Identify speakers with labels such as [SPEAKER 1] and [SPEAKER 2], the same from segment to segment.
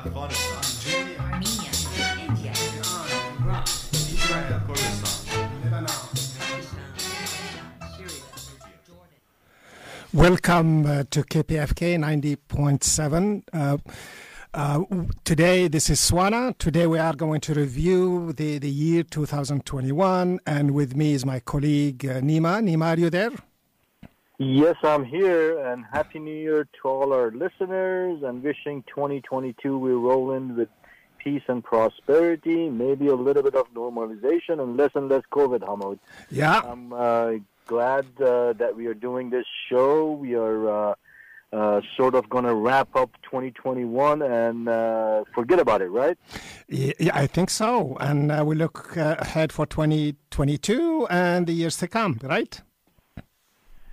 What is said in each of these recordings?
[SPEAKER 1] Afghanistan,
[SPEAKER 2] Armenia, India,
[SPEAKER 1] Iran,
[SPEAKER 2] Iraq,
[SPEAKER 1] Israel, Kurdistan, Lebanon.
[SPEAKER 3] Welcome uh, to KPFK 90.7. Uh, uh, today, this is Swana. Today, we are going to review the, the year 2021, and with me is my colleague uh, Nyma. Nyma, are you there?
[SPEAKER 4] Yes, I'm here, and Happy New Year to all our listeners, and wishing 2022 we roll in with peace and prosperity, maybe a little bit of normalization, and less and less COVID, Hamid.
[SPEAKER 3] Yeah.
[SPEAKER 4] I'm uh, glad uh, that we are doing this show. We are uh, uh, sort of going to wrap up 2021 and uh, forget about it, right?
[SPEAKER 3] Yeah, I think so. And uh, we look ahead for 2022 and the years to come, right?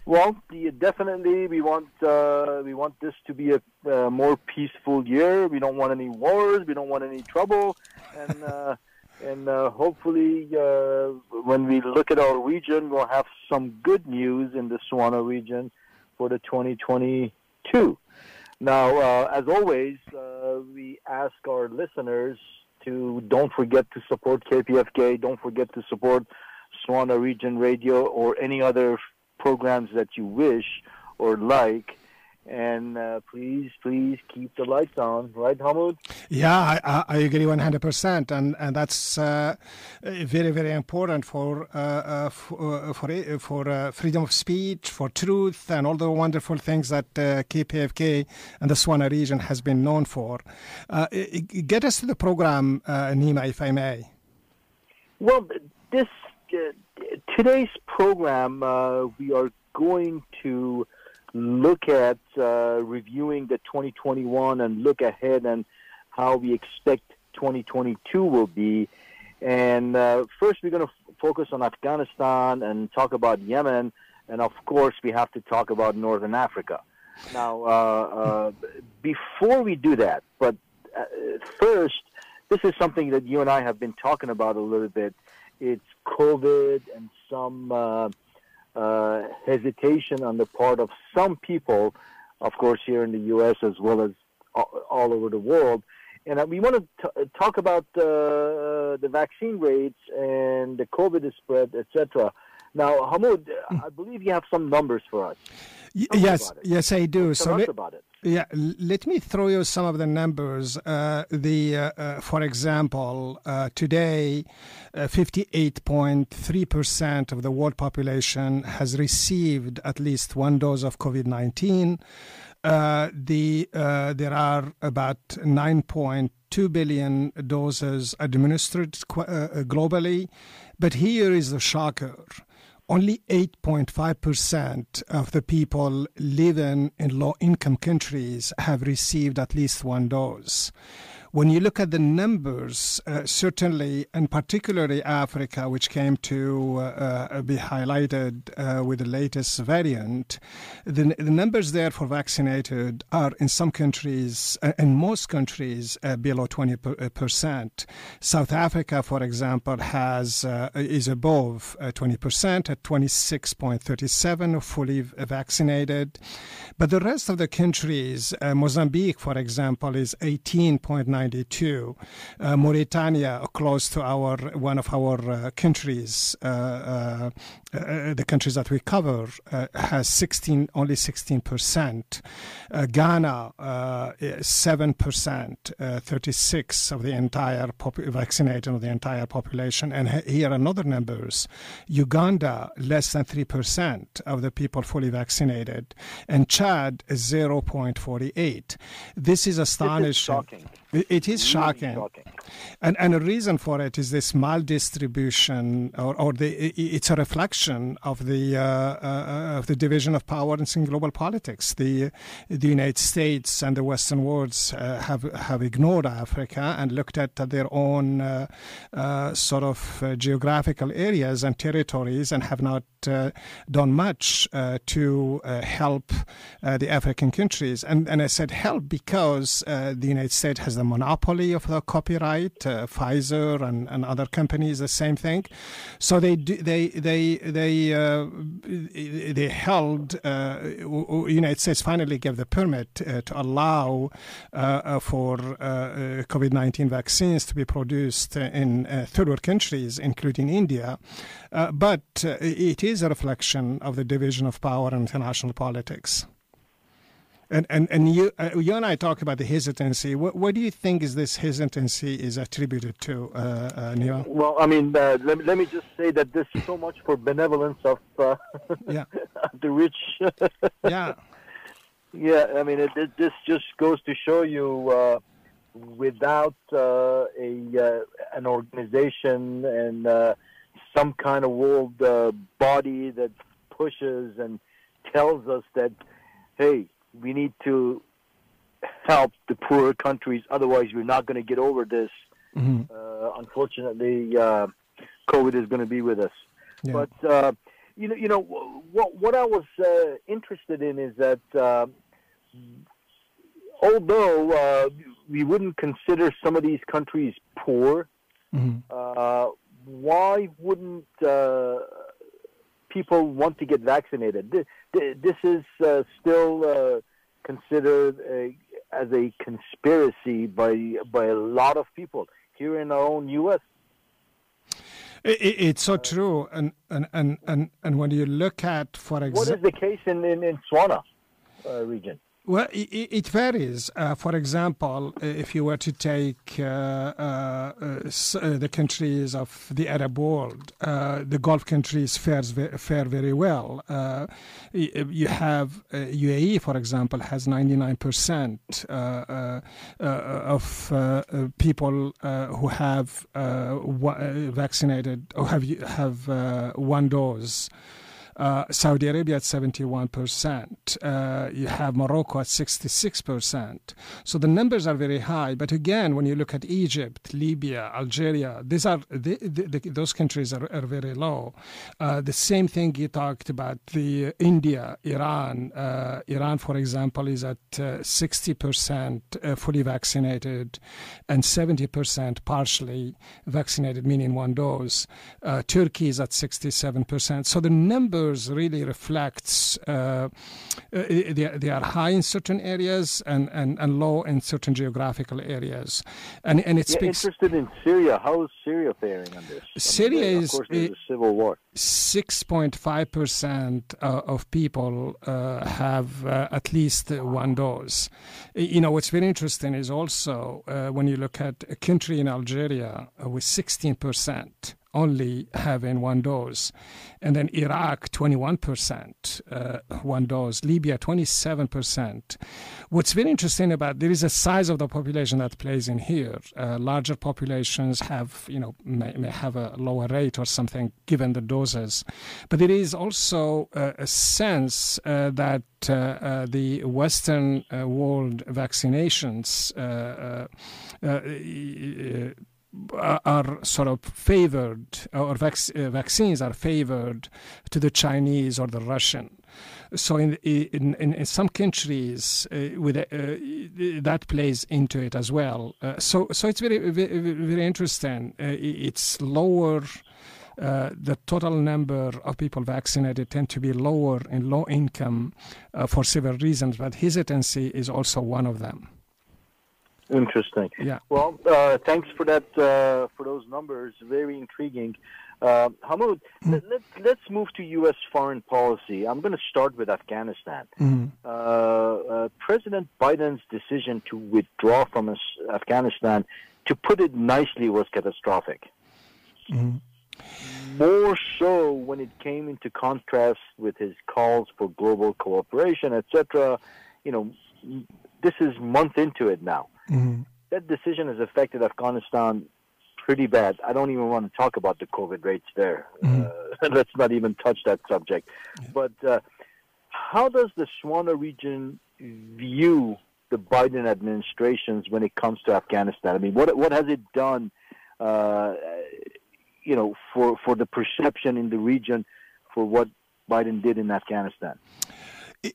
[SPEAKER 4] Well, definitely, we want uh, we want this to be a uh, more peaceful year. We don't want any wars. We don't want any trouble, and uh, and uh, hopefully, uh, when we look at our region, we'll have some good news in the Swana region for the 2022. Now, uh, as always, we ask our listeners to don't forget to support KPFK. Don't forget to support Swana Region Radio or any other programs that you wish or like. And uh, please, please keep the lights on, right, Hamoud?
[SPEAKER 3] Yeah, I, I agree 100%. And, and that's uh, very, very important for, uh, uh, for, uh, for, uh, for uh, freedom of speech, for truth, and all the wonderful things that uh, KPFK and the Swana region has been known for. Uh, get us to the program, uh, Nyma, if I may.
[SPEAKER 4] Well, this uh, today's program, uh, we are going to look at uh, reviewing the 2021 and look ahead and how we expect 2022 will be. And uh, first, we're going to f- focus on Afghanistan and talk about Yemen, and of course, we have to talk about Northern Africa. Now, uh, uh, before we do that, but uh, first, this is something that you and I have been talking about a little bit. It's COVID and some uh, uh, hesitation on the part of some people, of course, here in the U.S. as well as all, over the world. And uh, we want to talk about uh, the vaccine rates and the COVID spread, etc. Now, Hamoud, I believe you have some numbers for us. Tell
[SPEAKER 3] yes, yes, I do.
[SPEAKER 4] Tell
[SPEAKER 3] So
[SPEAKER 4] us
[SPEAKER 3] let,
[SPEAKER 4] about it.
[SPEAKER 3] Yeah, let me throw you some of the numbers. Uh, the, uh, uh, for example, uh, today, uh, 58.3% of the world population has received at least one dose of COVID-19. Uh, the uh, there are about 9.2 billion doses administered uh, globally, but here is the shocker only 8.5% of the people living in low income countries have received at least one dose. When you look at the numbers, uh, certainly, and particularly Africa, which came to uh, uh be highlighted uh, with the latest variant, the, the, numbers there for vaccinated are in some countries, uh, in most countries, below 20%. South Africa, for example, has is above 20% at 26.37 fully vaccinated. But the rest of the countries, Mozambique, for example, is 18.9 1992, uh, Mauritania, close to our one of our uh, countries, uh, uh, uh, the countries that we cover, uh, has 16 only 16 percent. Uh, Ghana, uh, seven percent, uh, 36 of the entire pop- vaccinated of the entire population. And he- here another numbers: Uganda, less than three percent of the people fully vaccinated, and Chad, 0.48. This is astonishing.
[SPEAKER 4] shocking.
[SPEAKER 3] It- It is
[SPEAKER 4] Really
[SPEAKER 3] shocking.
[SPEAKER 4] shocking.
[SPEAKER 3] And, and a reason for it is this maldistribution, or, or the, it's a reflection of the uh, uh, of the division of powers in global politics. The the United States and the Western worlds uh, have have ignored Africa and looked at their own uh, uh, sort of uh, geographical areas and territories and have not done much to help the African countries. And and I said help because the United States has the monopoly of the copyright right? Uh, Pfizer and, and other companies, the same thing. So they do, they they they uh, they held. Uh, United States finally gave the permit uh, to allow uh, uh, for COVID nineteen vaccines to be produced in third world countries, including India. but it is a reflection of the division of power in international politics. And and and you uh, you and I talked about the hesitancy. What what do you think is this hesitancy is attributed to, uh, uh, Neil?
[SPEAKER 4] Well, I mean, uh, let, let me just say that there's so much for benevolence of uh,
[SPEAKER 3] yeah.
[SPEAKER 4] the rich.
[SPEAKER 3] yeah.
[SPEAKER 4] Yeah, I mean, it, it, this just goes to show you, uh, without uh, a uh, an organization and uh, some kind of world uh, body that pushes and tells us that, hey, we need to help the poorer countries. Otherwise, we're not going to get over this.
[SPEAKER 3] Mm-hmm.
[SPEAKER 4] Uh, unfortunately, uh, COVID is going to be with us.
[SPEAKER 3] Yeah.
[SPEAKER 4] But uh, you know, you know what what I was uh, interested in is that uh, although uh, we wouldn't consider some of these countries poor,
[SPEAKER 3] mm-hmm.
[SPEAKER 4] why wouldn't people want to get vaccinated? This is still considered a, as a conspiracy by by a lot of people here in our own U.S.
[SPEAKER 3] It, it's so true, and, and, and, and, and when you look at, for example,
[SPEAKER 4] what is the case in in, in Swana uh, region?
[SPEAKER 3] Well, it, varies. Uh, for example, uh, if you were to take uh, uh, uh, uh the countries of the Arab world, uh, the Gulf countries fares fare very well. Uh, uh you have UAE, for example, has 99% of people who have vaccinated or have have one dose. Uh, Saudi Arabia at 71%. Uh, you have Morocco at 66%. So the numbers are very high. But again, when you look at Egypt, Libya, Algeria, these are the, the, the, those countries are, are very low. Uh, the same thing you talked about the India, Iran. Uh, Iran, for example, is at 60% uh, fully vaccinated and 70% partially vaccinated, meaning one dose. Turkey is at 67%. So the number numbers really reflects uh, uh, they, they are high in certain areas and, and, and low in certain geographical areas. And, and it
[SPEAKER 4] yeah,
[SPEAKER 3] speaks.
[SPEAKER 4] interested in Syria. How is Syria faring on this?
[SPEAKER 3] Syria
[SPEAKER 4] I mean,
[SPEAKER 3] is.
[SPEAKER 4] Of course, there's a civil war.
[SPEAKER 3] 6.5% uh, of people uh, have uh, at least one dose. You know, what's very interesting is also uh, when you look at a country in Algeria uh, with 16% only having one dose. And then Iraq, 21%, uh, one dose. Libya, 27%. What's very interesting about there is a size of the population that plays in here. Uh, larger populations have, you know, may, may, have a lower rate or something given the doses. But there is also uh, a sense uh, that uh, uh, the Western world vaccinations are sort of favored, or vac- uh, vaccines are favored to the Chinese or the Russian. So in in, in, some countries, uh, with uh, that plays into it as well. Uh, so so it's very very, very interesting. Uh, it's lower. Uh, the total number of people vaccinated tend to be lower in low income for several reasons, but hesitancy is also one of them.
[SPEAKER 4] Interesting.
[SPEAKER 3] Yeah.
[SPEAKER 4] Well, uh, thanks for that uh, for those numbers. Very intriguing. Uh, Hamoud, mm. let, us let's move to U.S. foreign policy. I'm going to start with Afghanistan.
[SPEAKER 3] Mm.
[SPEAKER 4] Uh, uh, President Biden's decision to withdraw from Afghanistan, to put it nicely, was catastrophic.
[SPEAKER 3] Mm.
[SPEAKER 4] More so when it came into contrast with his calls for global cooperation, etc. You know, this is month into it now.
[SPEAKER 3] Mm-hmm.
[SPEAKER 4] That decision has affected Afghanistan pretty bad. I don't even want to talk about the COVID rates there.
[SPEAKER 3] Mm-hmm.
[SPEAKER 4] Uh, let's not even touch that subject. Yeah. But uh, how does the Swana region view the Biden administrations when it comes to Afghanistan? I mean, what what has it done? Uh, you know, for for the perception in the region for what Biden did in Afghanistan.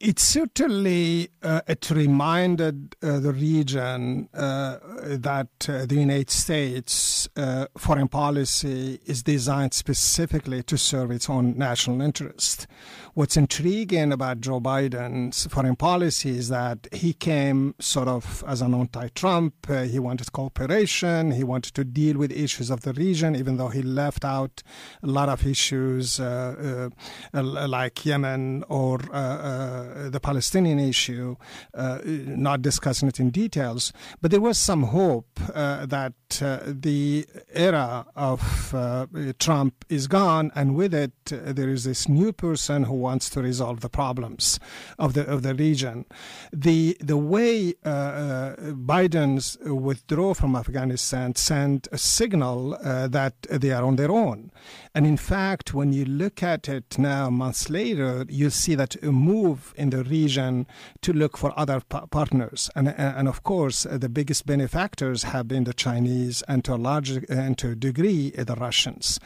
[SPEAKER 3] It certainly uh, it reminded uh, the region uh, that uh, the United States uh, foreign policy is designed specifically to serve its own national interest. What's intriguing about Joe Biden's foreign policy is that he came sort of as an anti Trump. Uh, he wanted cooperation. He wanted to deal with issues of the region, even though he left out a lot of issues uh, uh, like Yemen or uh, uh, the Palestinian issue, uh, not discussing it in details. But there was some hope that the era of Trump is gone, and with it, there is this new person who wants to resolve the problems of the of the region. The the way uh, uh, Biden's withdrawal from Afghanistan sent a signal uh, that they are on their own. And in fact, when you look at it now, months later, you see that a move in the region to look for other pa- partners. And, and of course, the biggest benefactors have been the Chinese and to a large and to a degree, the Russians,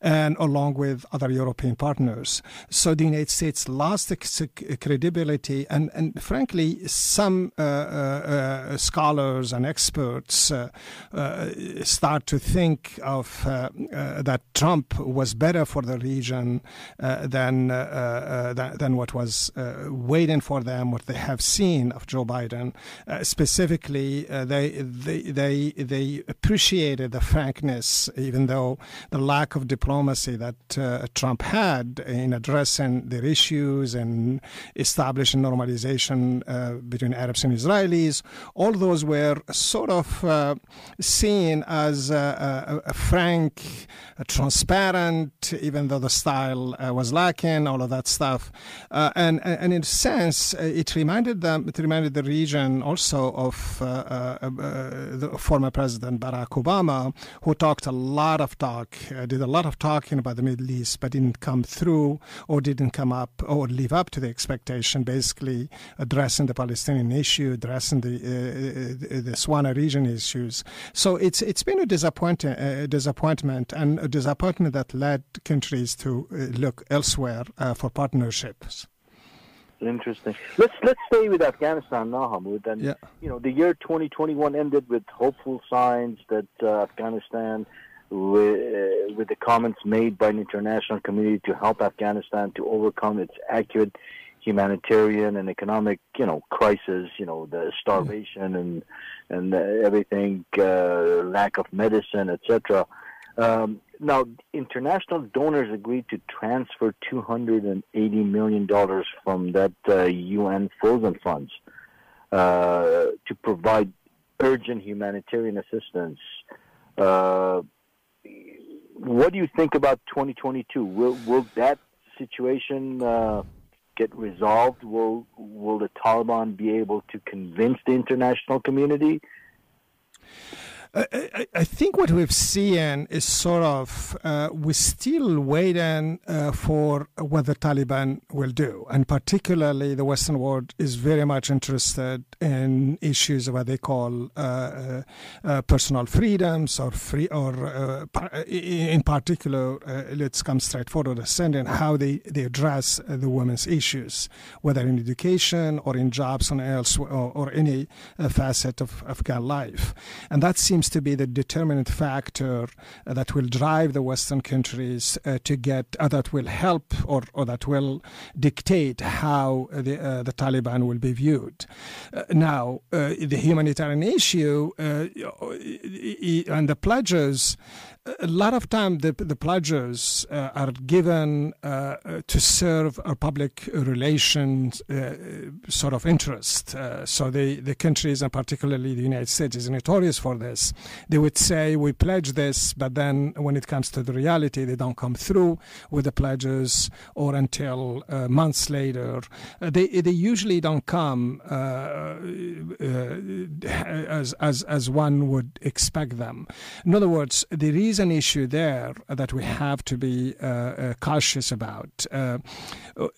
[SPEAKER 3] and along with other European partners. So the United States lost credibility, and, and frankly, some uh, uh, uh, scholars and experts uh, uh, start to think of that Trump was better for the region than, than, than what was waiting for them, what they have seen of Joe Biden. specifically, they, they they they appreciated the frankness, even though the lack of diplomacy that Trump had in addressing their issues and establishing normalization uh, between Arabs and Israelis. All those were sort of uh, seen as a, a, a frank, a transparent, even though the style uh, was lacking, all of that stuff. Uh, and, and in a sense, uh, it reminded them, it reminded the region also of uh, the former President Barack Obama, who talked a lot of talk, did a lot of talking about the Middle East, but didn't come through or didn't come up or live up to the expectation, basically addressing the Palestinian issue, addressing the uh, the Swana region issues. So it's it's been a disappointment, uh, disappointment, and a disappointment that led countries to uh, look elsewhere uh, for partnerships.
[SPEAKER 4] Interesting. Let's let's stay with Afghanistan now, Hamoud. And
[SPEAKER 3] yeah.
[SPEAKER 4] you know, the year 2021 ended with hopeful signs that uh, Afghanistan with, uh, with the comments made by the international community to help Afghanistan to overcome its acute humanitarian and economic, you know, crisis, you know, the starvation and and everything, uh, lack of medicine, etc. Um, now, international donors agreed to transfer 280 million dollars from that uh, UN frozen funds uh, to provide urgent humanitarian assistance. What do you think about 2022? Will will that situation uh, get resolved? Will will the Taliban be able to convince the international community?
[SPEAKER 3] I, I, think what we've seen is sort of uh, we're still waiting uh, for what the Taliban will do, and particularly the Western world is very much interested in issues of what they call uh, uh, uh personal freedoms or free, or uh, in particular, let's come straight forward, ascending how they, they address the women's issues, whether in education or in jobs or else or, or any facet of Afghan life, and that seems seems to be the determinant factor that will drive the Western countries uh, to get, uh, that will help or, or that will dictate how the, uh, the Taliban will be viewed. Now, the humanitarian issue and the pledges a lot of time the, the pledges uh, are given uh, to serve a public relations uh, sort of interest. So the, the countries, and particularly the United States, is notorious for this. They would say, we pledge this, but then when it comes to the reality, they don't come through with the pledges or until uh, months later. Uh, they, they usually don't come as, as, as one would expect them. In other words, there is an issue there that we have to be uh, uh, cautious about. Uh,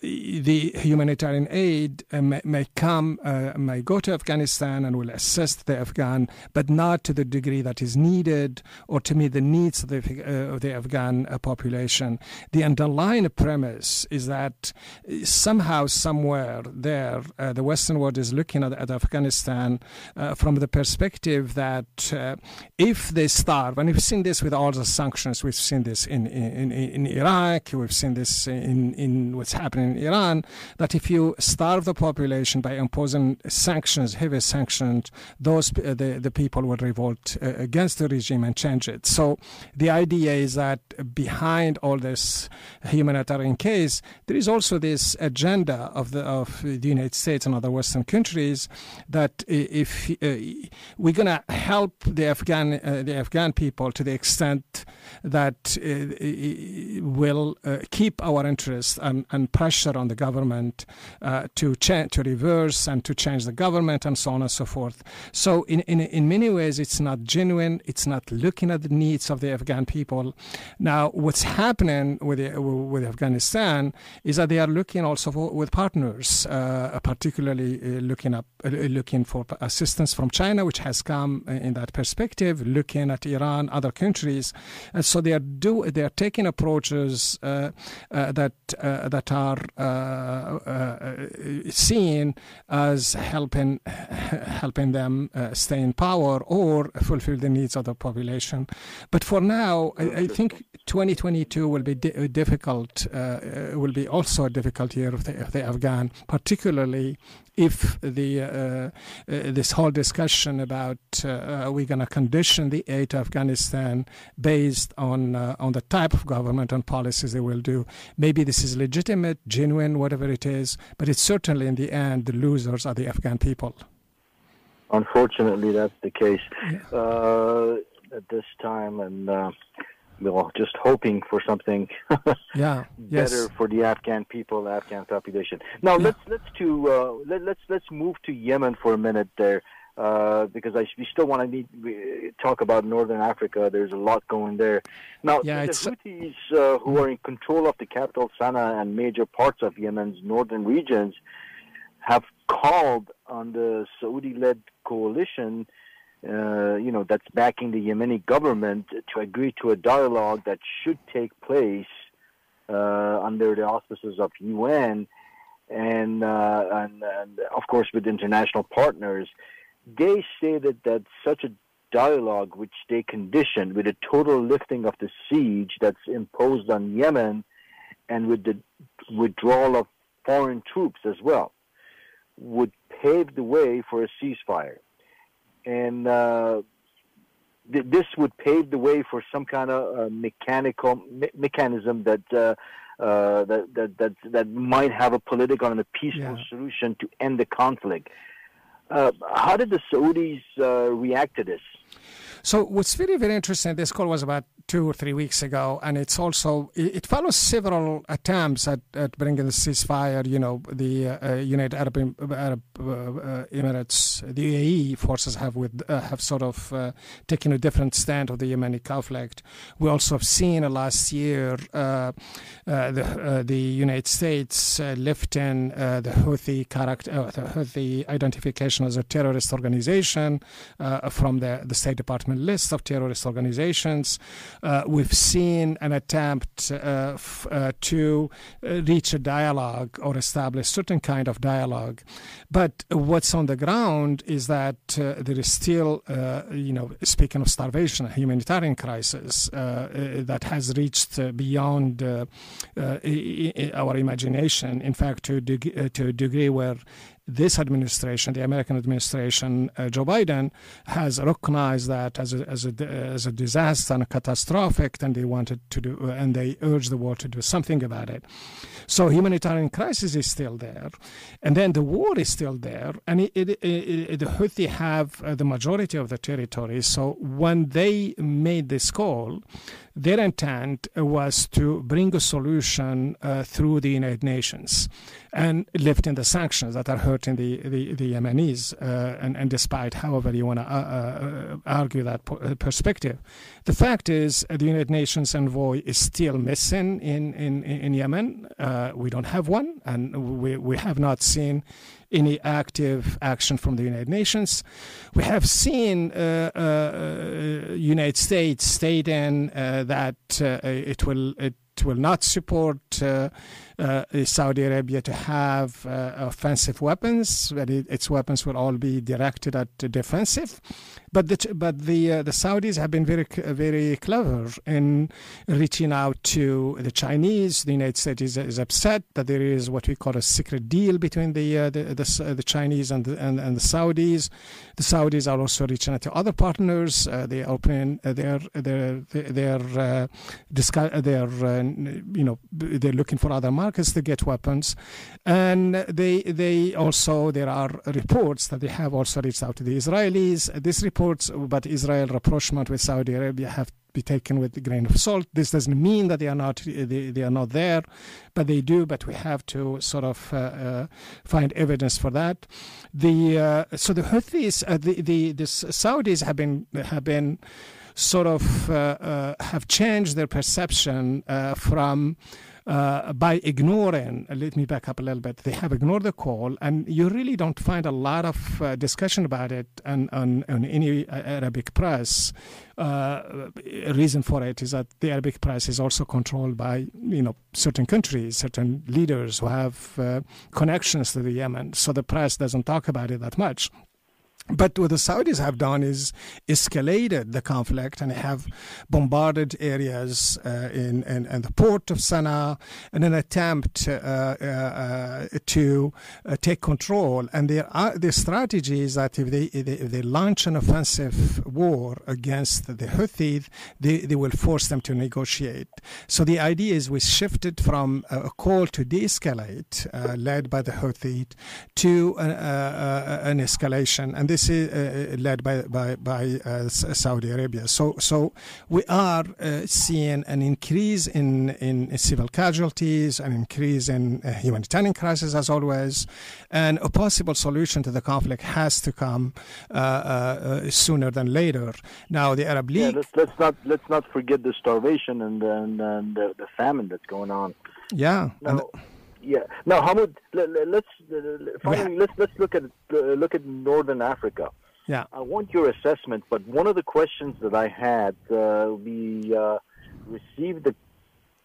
[SPEAKER 3] the humanitarian aid may, may, come, may go to Afghanistan and will assist the Afghan, but not to the degree degree that is needed or to meet the needs of the, uh, of the Afghan uh, population. The underlying premise is that somehow, somewhere there, uh, the Western world is looking at, at Afghanistan uh, from the perspective that uh, if they starve, and we've seen this with all the sanctions, we've seen this in, in, in Iraq, we've seen this in, in what's happening in Iran, that if you starve the population by imposing sanctions, heavy sanctions, those uh, the, the people will revolt uh, against the regime and change it. So the idea is that behind all this humanitarian case, there is also this agenda of the of the United States and other Western countries that if uh, we're going to help the Afghan uh, the Afghan people to the extent that uh, will uh, keep our interest and, and, pressure on the government to cha- to reverse and to change the government and so on and so forth. So in, in in many ways, it's not genuine. It's not looking at the needs of the Afghan people. Now, what's happening with the, with Afghanistan is that they are looking also for, with partners, uh, particularly uh, looking up looking for assistance from China, which has come in that perspective, looking at Iran, other countries, and so they are do they are taking approaches uh, uh, that uh, that are uh, uh, seen as helping helping them uh, stay in power or fulfill the needs of the population. But for now, I, I think 2022 will be di- difficult. will be also a difficult year of the, of the Afghan, particularly if the uh, uh, this whole discussion about uh, are we going to condition the aid to Afghanistan based on on the type of government and policies they will do, maybe this is legitimate, genuine, whatever it is, but it's certainly in the end the losers are the Afghan people.
[SPEAKER 4] Unfortunately, that's the case yeah. at this time, and well, just hoping for something
[SPEAKER 3] yeah,
[SPEAKER 4] better
[SPEAKER 3] yes.
[SPEAKER 4] for the Afghan people, the Afghan population. Now yeah. let's let's to uh, let, let's let's move to Yemen for a minute there, uh, because I we still want to need, talk about Northern Africa. There's a lot going there. Now
[SPEAKER 3] yeah,
[SPEAKER 4] the Houthis, uh, who are in control of the capital Sana'a and major parts of Yemen's northern regions, have called on the Saudi-led coalition uh, you know, that's backing the Yemeni government to agree to a dialogue that should take place uh, under the auspices of UN and, uh, and, and, of course, with international partners. They stated that such a dialogue, which they conditioned with a total lifting of the siege that's imposed on Yemen and with the withdrawal of foreign troops as well, would pave the way for a ceasefire and uh, th- this would pave the way for some kind of uh, mechanical me- mechanism that, uh, uh, that that that that might have a political and a peaceful
[SPEAKER 3] yeah.
[SPEAKER 4] solution to end the conflict. Uh, how did the Saudis uh, react to this?
[SPEAKER 3] So what's very very interesting. This call was about two or three weeks ago, and it's also it, it follows several attempts at, at bringing the ceasefire. You know, the uh, United Arab, Arab uh, Emirates, the UAE forces have with uh, have sort of uh, taken a different stand of the Yemeni conflict. We also have seen last year uh, uh, the the United States lifting the Houthi character, the Houthi identification as a terrorist organization from the the State Department list of terrorist organizations. Uh, we've seen an attempt uh, f- uh, to uh, reach a dialogue or establish certain kind of dialogue. But what's on the ground is that uh, there is still, uh, you know, speaking of starvation, a humanitarian crisis that has reached beyond our imagination. In fact, to, deg- to a degree where this administration, the American administration, uh, Joe Biden, has recognized that as a, as a, as a disaster and a catastrophic, and they wanted to do, uh, and they urged the world to do something about it. So humanitarian crisis is still there, and then the war is still there, and it, it, it, the Houthi have uh, the majority of the territory. So when they made this call, their intent was to bring a solution uh, through the United Nations and lifting the sanctions that are hurting the, the, the Yemenis. Uh, and, and despite however you want to uh, uh, argue that uh, perspective, the fact is the United Nations envoy is still missing in, in, in Yemen. we don't have one, and we, we have not seen any active action from the United Nations. We have seen uh, uh, United States stating uh, that uh, it will it will not support uh, uh, Saudi Arabia to have uh, offensive weapons, but it, its weapons will all be directed at defensive. But the but the uh, the Saudis have been very very clever in reaching out to the Chinese. The United States is, is upset that there is what we call a secret deal between the uh, the, the, the Chinese and the, and, and the Saudis. The Saudis are also reaching out to other partners. Uh, they uh, their their their uh, discuss, their uh, you know they're looking for other markets to get weapons, and they they also there are reports that they have also reached out to the Israelis. These reports but Israel rapprochement with Saudi Arabia have be taken with a grain of salt. This doesn't mean that they are not they, they are not there, but they do. But we have to sort of uh, uh, find evidence for that. The uh, so the Houthis, uh, the, the the Saudis have been have been sort of uh, uh, have changed their perception from uh, by ignoring, uh, let me back up a little bit, they have ignored the call, and you really don't find a lot of uh, discussion about it on, on, on any Arabic press. Uh, reason for it is that the Arabic press is also controlled by you know certain countries, certain leaders who have uh, connections to the Yemen. So the press doesn't talk about it that much. But what the Saudis have done is escalated the conflict and have bombarded areas uh, in, in, in, the port of Sana'a in an attempt uh, uh, to uh, take control. And their, their strategy is that if they, if they, launch an offensive war against the Houthis, they, they will force them to negotiate. So the idea is we shifted from a call to de escalate, uh, led by the Houthis, to uh, an escalation. And this this is uh, uh, led by by, by uh, Saudi Arabia. So so we are uh, seeing an increase in in civil casualties, an increase in uh, humanitarian crisis as always, and a possible solution to the conflict has to come uh, sooner than later. Now the Arab League.
[SPEAKER 4] Yeah, let's, let's not let's not forget the starvation and and, and the, the famine that's going on.
[SPEAKER 3] Yeah.
[SPEAKER 4] Now, yeah. Now, Hamoud, let, us finally let's let's look at uh, look at Northern Africa.
[SPEAKER 3] Yeah.
[SPEAKER 4] I want your assessment, but one of the questions that I had, uh, we uh, received the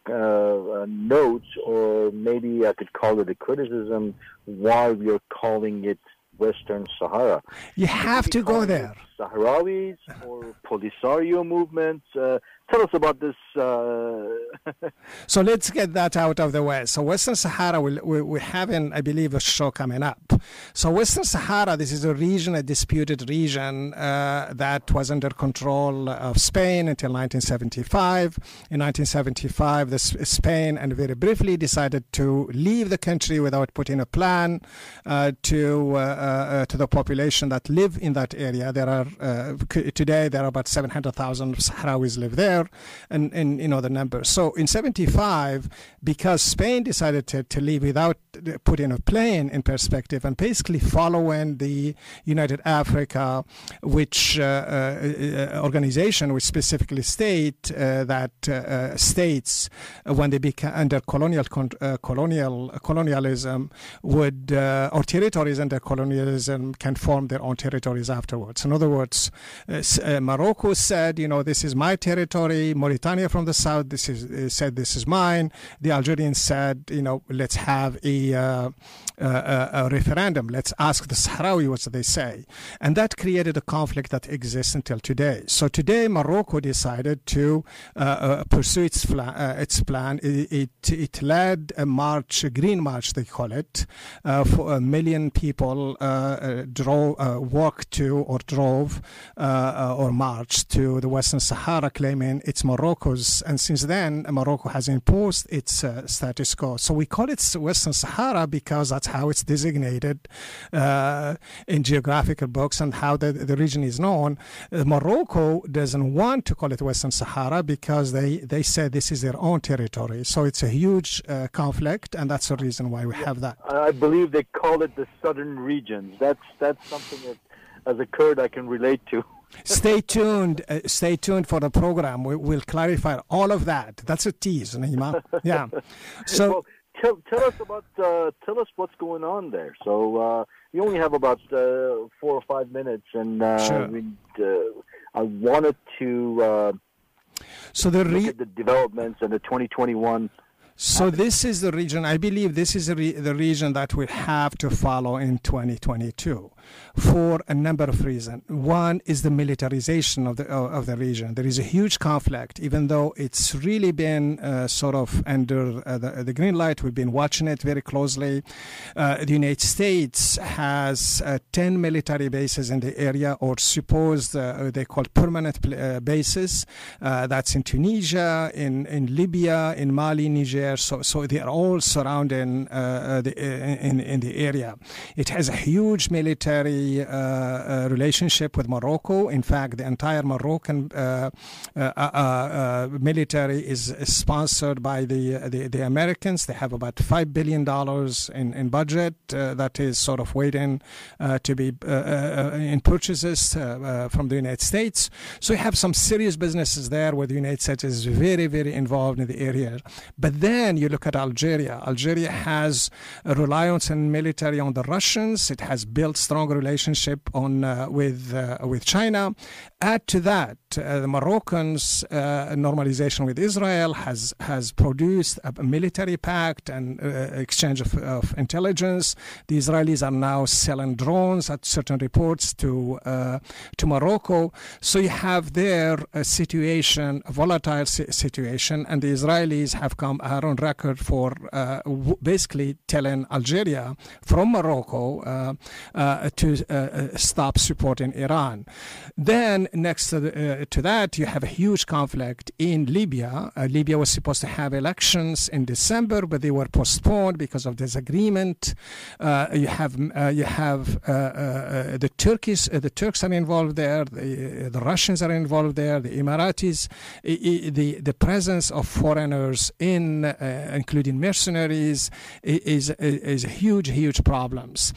[SPEAKER 4] uh, notes, or maybe I could call it a criticism, why we are calling it Western Sahara.
[SPEAKER 3] You have to go there.
[SPEAKER 4] Sahrawis or Polisario movements. Uh, tell us about this. Uh...
[SPEAKER 3] so let's get that out of the way. So Western Sahara, we, we, we're having, I believe, a show coming up. So Western Sahara, this is a region, a disputed region uh, that was under control of Spain until 1975. In 1975, the Spain, and very briefly, decided to leave the country without putting a plan uh, to uh, uh, to the population that live in that area. There are uh, today there are about 700,000 Sahrawis live there, and, and you know the numbers. So in 75, because Spain decided to, to leave without putting a plan in perspective and basically following the United Africa, which uh, uh, organization which specifically state uh, that uh, states when they become under colonial colonial colonialism would or territories under colonialism can form their own territories afterwards. In other words, Morocco said, you know, this is my territory. Mauritania from the south, this is uh, said this is mine. The Algerians said, you know, let's have a, uh, a, a, referendum. Let's ask the Sahrawi what they say. And that created a conflict that exists until today. So today, Morocco decided to uh, uh, pursue its, fla- its plan. It, it, it, led a march, a green march, they call it, for a million people drove, walked to or drove or marched to the Western Sahara, claiming it's Morocco's. And since then, Morocco has imposed its uh, status quo. So we call it Western Sahara because that's how it's designated uh, in geographical books and how the, the region is known. Uh, Morocco doesn't want to call it Western Sahara because they, they say this is their own territory. So it's a huge uh, conflict, and that's the reason why we have that.
[SPEAKER 4] I believe they call it the southern regions. That's that's something that, as a Kurd, I can relate to
[SPEAKER 3] stay tuned. Uh, stay tuned for the program. We, will clarify all of that. That's a tease, Nyma. Yeah.
[SPEAKER 4] So. Well, tell tell us about uh, tell us what's going on there. So uh, we only have about uh, four or five minutes, and uh,
[SPEAKER 3] Sure.
[SPEAKER 4] we, uh, I wanted to uh,
[SPEAKER 3] So the
[SPEAKER 4] look
[SPEAKER 3] re-
[SPEAKER 4] at the developments and the 2021.
[SPEAKER 3] So this is the region. I believe this is the, re- the region that we have to follow in 2022, for a number of reasons. One is the militarization of the of of the region. There is a huge conflict, even though it's really been uh, sort of under uh, the, the green light. We've been watching it very closely. Uh, the United States has uh, 10 military bases in the area, or supposed uh, they call permanent pl- uh, bases. Uh, that's in Tunisia, in in Libya, in Mali, Niger. So so they are all surrounding uh, uh, the, uh, in in the area. It has a huge military uh, uh, relationship with Morocco. In fact, the entire Moroccan uh, military is, is sponsored by the, the the Americans. They have about five billion dollars in in budget that is sort of waiting to be in purchases from the United States. So you have some serious businesses there where the United States is very very involved in the area. But then you look at Algeria. Algeria has a reliance on military on the Russians. It has built strong relationship on uh, with uh, with China. Add to that, uh, the Moroccans' uh, normalization with Israel has has produced a, military pact and uh, exchange of, of intelligence. The Israelis are now selling drones at certain reports to uh, to Morocco. So you have there a situation, a volatile si- situation, and the Israelis have come are on record for uh, basically telling Algeria from Morocco uh, to stop supporting Iran. Then next to, the, uh, to that, you have a huge conflict in Libya. Uh, Libya was supposed to have elections in December, but they were postponed because of disagreement. Uh, you have uh, you have uh, uh, the Turkish the Turks are involved there. The, the Russians are involved there. The Emiratis. The the presence of foreigners in, including mercenaries, i- is is huge huge problems.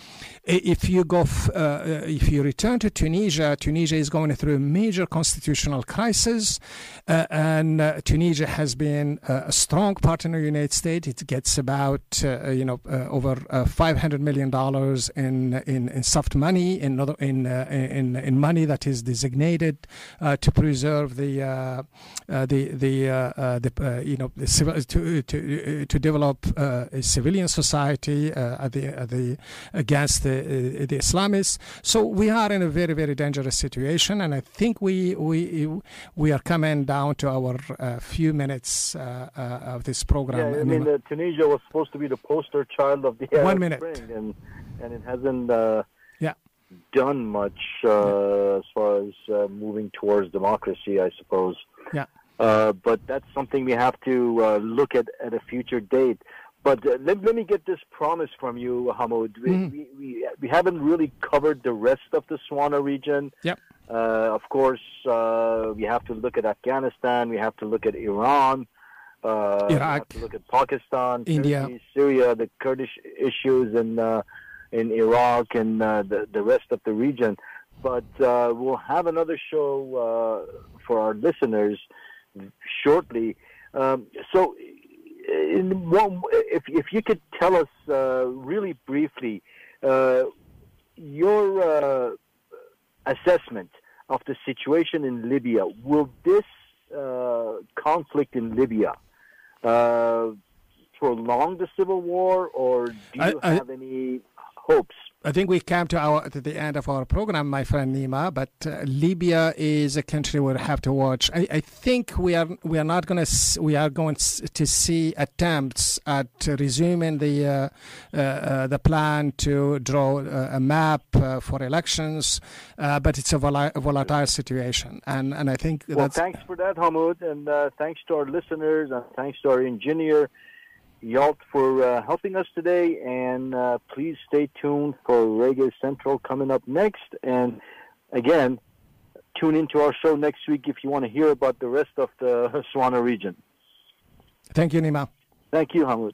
[SPEAKER 3] If you go, f- uh, uh, if you return to Tunisia, Tunisia is going through a major constitutional crisis, uh, and uh, Tunisia has been uh, a strong partner of the United States. It gets about, uh, you know, over uh, 500 million dollars in, in in soft money, in other, in, in in money that is designated to preserve the the the the you know the civil, to to to develop a civilian society at the at the against the uh, the Islamists. So we are in a very very dangerous situation, and I think we we we are coming down to our uh, few minutes uh, uh, of this program.
[SPEAKER 4] Yeah, I mean, uh, Tunisia was supposed to be the poster child of the Arab
[SPEAKER 3] One minute.
[SPEAKER 4] Spring, and and it hasn't uh,
[SPEAKER 3] Yeah.
[SPEAKER 4] done much uh, as far as uh, moving towards democracy, I suppose.
[SPEAKER 3] Yeah.
[SPEAKER 4] Uh, but that's something we have to uh, look at at a future date. But uh, let, let me get this promise from you, Hamoud. We,
[SPEAKER 3] Mhm.
[SPEAKER 4] we, we, we haven't really covered the rest of the Swana region.
[SPEAKER 3] Yep.
[SPEAKER 4] Uh, of course, uh, we have to look at Afghanistan. We have to look at Iran. Uh, we
[SPEAKER 3] Iraq.
[SPEAKER 4] have to look at Pakistan,
[SPEAKER 3] India.
[SPEAKER 4] Turkey, Syria, the Kurdish issues in uh, in Iraq, and uh, the the rest of the region. But uh, we'll have another show uh, for our listeners shortly. Um, so, in one, if if you could tell us uh, really briefly uh, your uh, assessment of the situation in Libya, will this uh, conflict in Libya uh, prolong the civil war, or do you
[SPEAKER 3] I- I-
[SPEAKER 4] have any hopes?
[SPEAKER 3] I think we came to our to the end of our program, my friend Nyma. But uh, Libya is a country we have to watch. I, I think we are we are not going to we are going to see attempts at resuming the uh, uh, uh, the plan to draw uh, a map uh, for elections. Uh, but it's a, vol- volatile situation, and and I think
[SPEAKER 4] Well, thanks for that, Hamoud, and uh, thanks to our listeners, and thanks to our engineer, Yalt, for uh, helping us today. And uh, please stay tuned for Reggae Central coming up next. And again, tune into our show next week if you want to hear about the rest of the Swana region.
[SPEAKER 3] thank you, Nyma.
[SPEAKER 4] Thank you, Hamoud.